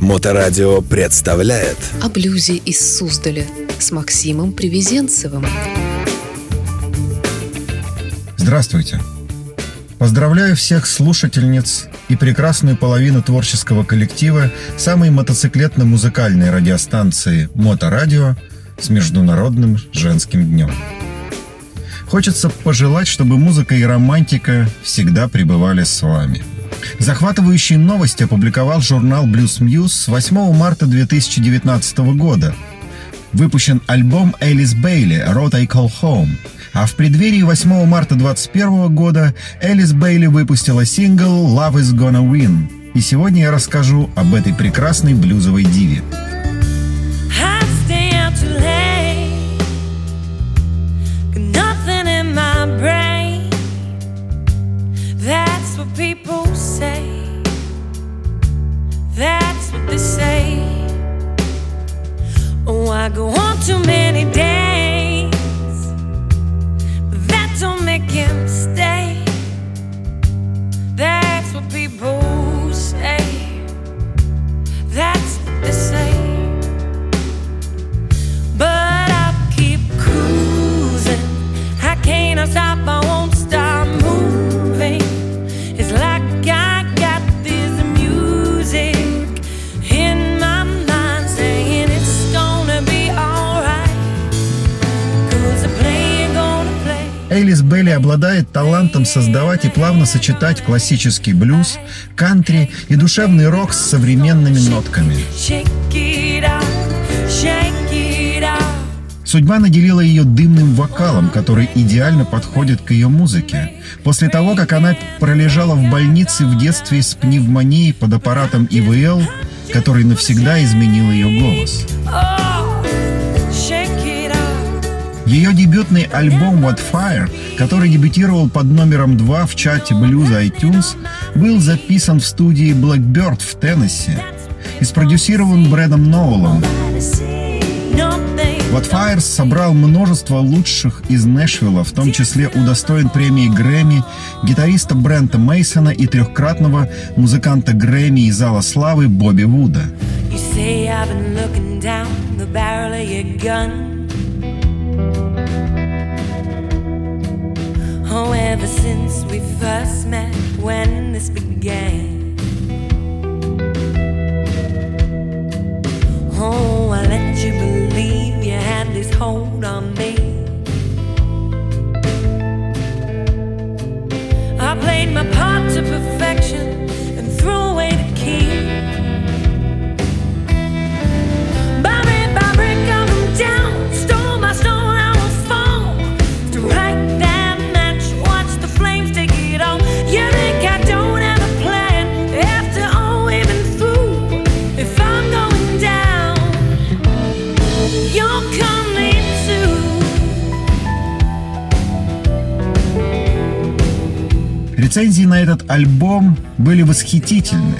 Моторадио представляет О блюзе из Суздаля с Максимом Привезенцевым. Здравствуйте! Поздравляю всех слушательниц и прекрасную половину творческого коллектива самой мотоциклетно-музыкальной радиостанции «Моторадио» с Международным женским днем. Хочется пожелать, чтобы музыка и романтика всегда пребывали с вами. Захватывающие новости опубликовал журнал Blues Muse с 8 марта 2019 года. Выпущен альбом Элис Бейли «Road I Call Home», а в преддверии 8 марта 2021 года Элис Бейли выпустила сингл «Love is Gonna Win». И сегодня я расскажу об этой прекрасной блюзовой диве. People go on too many обладает талантом создавать и плавно сочетать классический блюз, кантри и душевный рок с современными нотками. Судьба наделила ее дымным вокалом, который идеально подходит к ее музыке. После того, как она пролежала в больнице в детстве с пневмонией под аппаратом ИВЛ, который навсегда изменил ее голос. Ее дебютный альбом What Fire, который дебютировал под номером 2 в чарте блюза iTunes, был записан в студии Blackbird в Теннесси и спродюсирован Брэдом Ноулом. What Fire собрал множество лучших из Нэшвилла, в том числе удостоен премии Грэмми гитариста Брента Мейсона и трехкратного музыканта Грэмми из Зала Славы Бобби Вуда. You say I've been. Ever since we first met, when this began. Рецензии на этот альбом были восхитительны.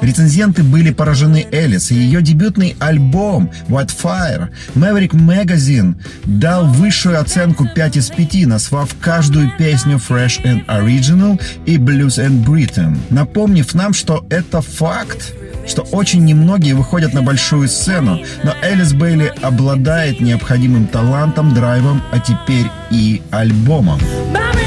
Рецензенты были поражены Элис, и ее дебютный альбом What Fire Maverick Magazine дал высшую оценку 5 из 5, назвав каждую песню Fresh and Original и Blues and Britain, напомнив нам, что это факт, что очень немногие выходят на большую сцену, но Элис Бейли обладает необходимым талантом, драйвом, а теперь и альбомом. By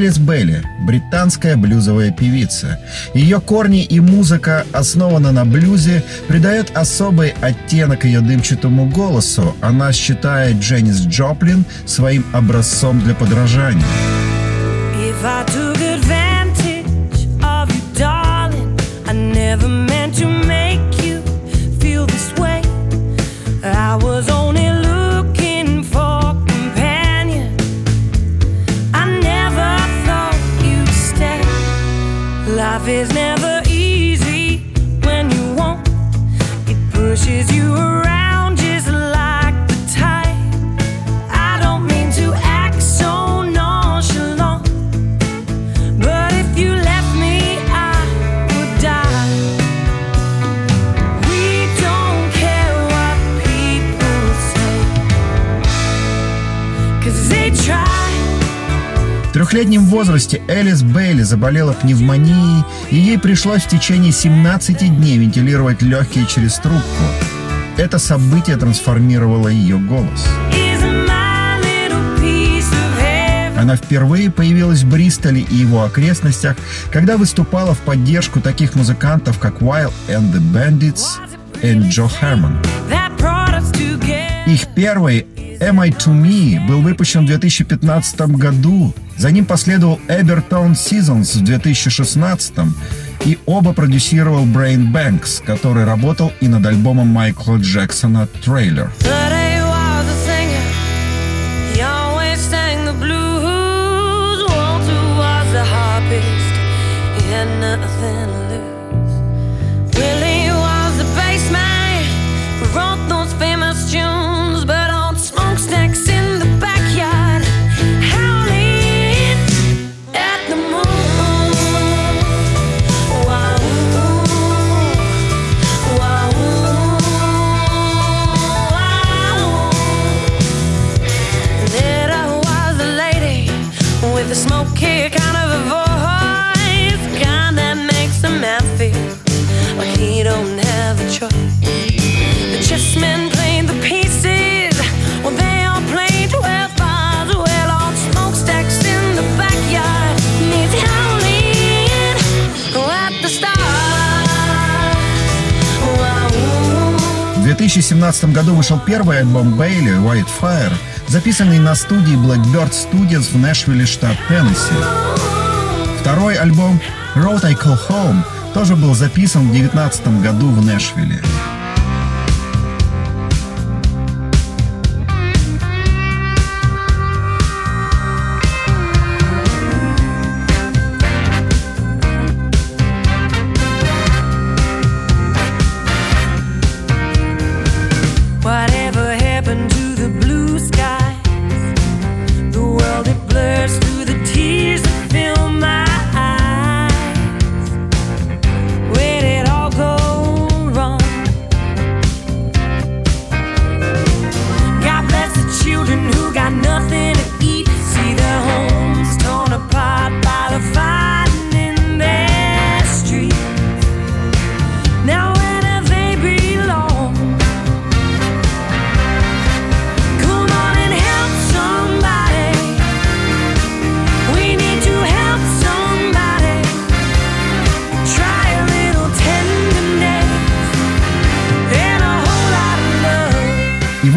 Элис Белли – британская блюзовая певица. Ее корни и музыка основана на блюзе, придает особый оттенок ее дымчатому голосу. Она считает Дженнис Джоплин своим образцом для подражания. I was only pushes you around трехлетнем возрасте Элис Бейли заболела пневмонией, и ей пришлось в течение 17 дней вентилировать легкие через трубку. Это событие трансформировало ее голос. Она впервые появилась в Бристоле и его окрестностях, когда выступала в поддержку таких музыкантов, как Wild and the Bandits и Джо Хармон. Их первый «Am I to Me» был выпущен в 2015 году. За ним последовал Эбертон Seasons в 2016 и оба продюсировал Брейн Бэнкс, который работал и над альбомом Майкла Джексона «Трейлер». nothing 2017 году вышел первый альбом Бейли «White Fire», записанный на студии Blackbird Studios в Нэшвилле, штат Теннесси. Второй альбом «Road I Call Home» тоже был записан в 2019 году в Нэшвилле.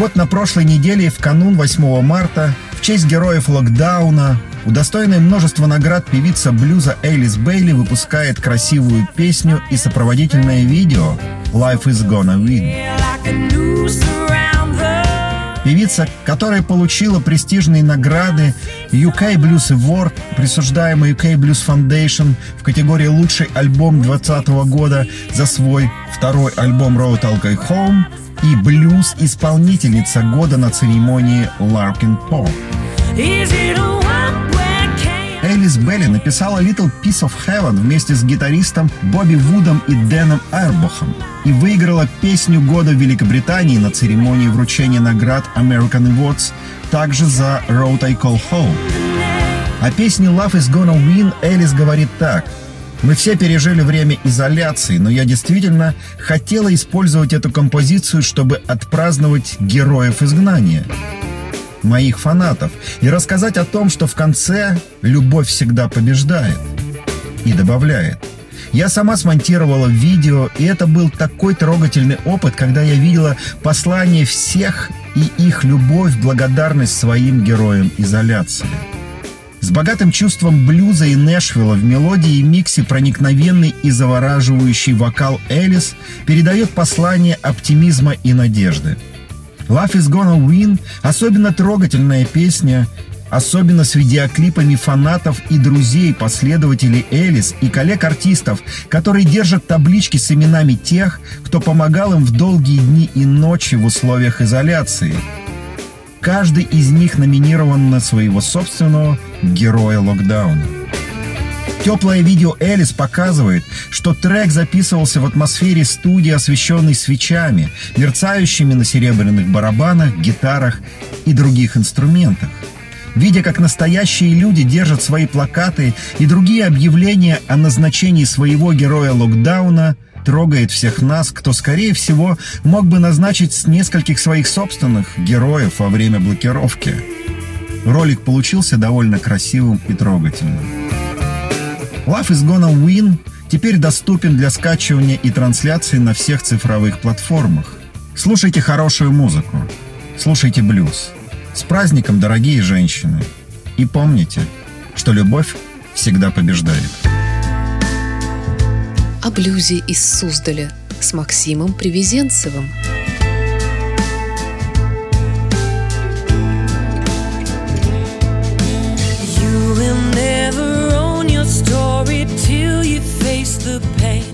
Вот на прошлой неделе, в канун 8 марта, в честь героев локдауна, удостоенная множество наград певица блюза Элис Бейли выпускает красивую песню и сопроводительное видео «Life is gonna win». Певица, которая получила престижные награды UK Blues Award, присуждаемый UK Blues Foundation в категории «Лучший альбом 2020 года» за свой второй альбом «Road Alcohol Home», и блюз-исполнительница года на церемонии Larkin Poe. Элис Белли написала Little Piece of Heaven вместе с гитаристом Бобби Вудом и Дэном Айрбахом и выиграла песню года в Великобритании на церемонии вручения наград American Awards также за Road I Call Home. О песне Love is Gonna Win Элис говорит так – мы все пережили время изоляции, но я действительно хотела использовать эту композицию, чтобы отпраздновать героев изгнания, моих фанатов, и рассказать о том, что в конце любовь всегда побеждает. И добавляет. Я сама смонтировала видео, и это был такой трогательный опыт, когда я видела послание всех и их любовь, благодарность своим героям изоляции. С богатым чувством блюза и Нэшвилла в мелодии и миксе проникновенный и завораживающий вокал Элис передает послание оптимизма и надежды. «Love is gonna win» — особенно трогательная песня, особенно с видеоклипами фанатов и друзей, последователей Элис и коллег-артистов, которые держат таблички с именами тех, кто помогал им в долгие дни и ночи в условиях изоляции — Каждый из них номинирован на своего собственного героя локдауна. Теплое видео Элис показывает, что трек записывался в атмосфере студии, освещенной свечами, мерцающими на серебряных барабанах, гитарах и других инструментах. видя, как настоящие люди держат свои плакаты и другие объявления о назначении своего героя локдауна, трогает всех нас, кто, скорее всего, мог бы назначить с нескольких своих собственных героев во время блокировки. Ролик получился довольно красивым и трогательным. Love is Gonna Win теперь доступен для скачивания и трансляции на всех цифровых платформах. Слушайте хорошую музыку, слушайте блюз. С праздником, дорогие женщины! И помните, что любовь всегда побеждает. О блюзе из Суздаля с Максимом Привезенцевым. You will never own your story till you face the pain.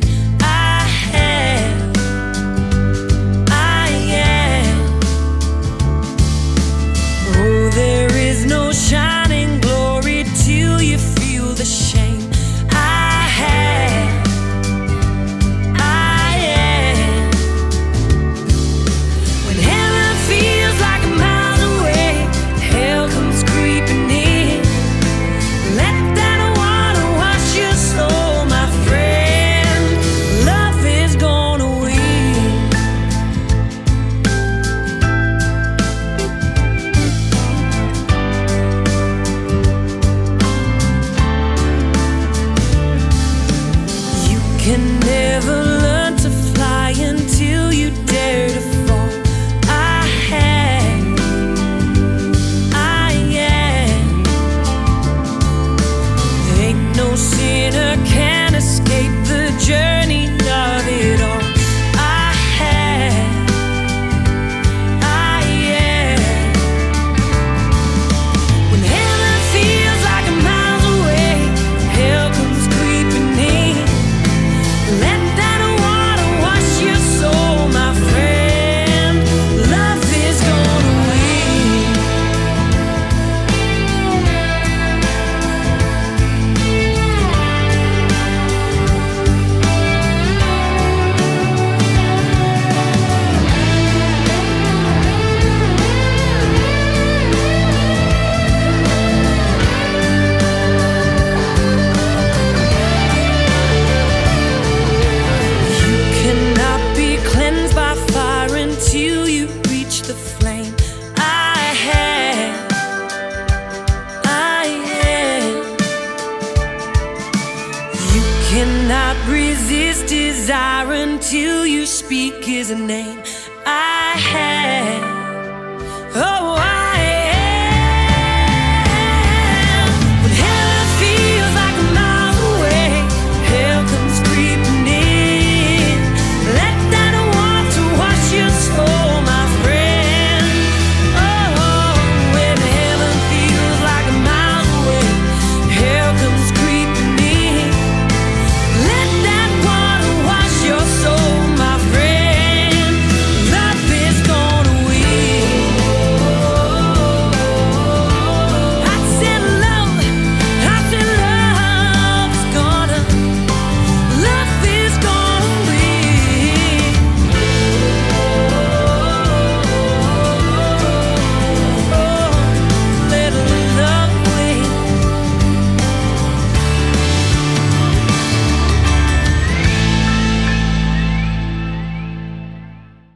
speak is a name.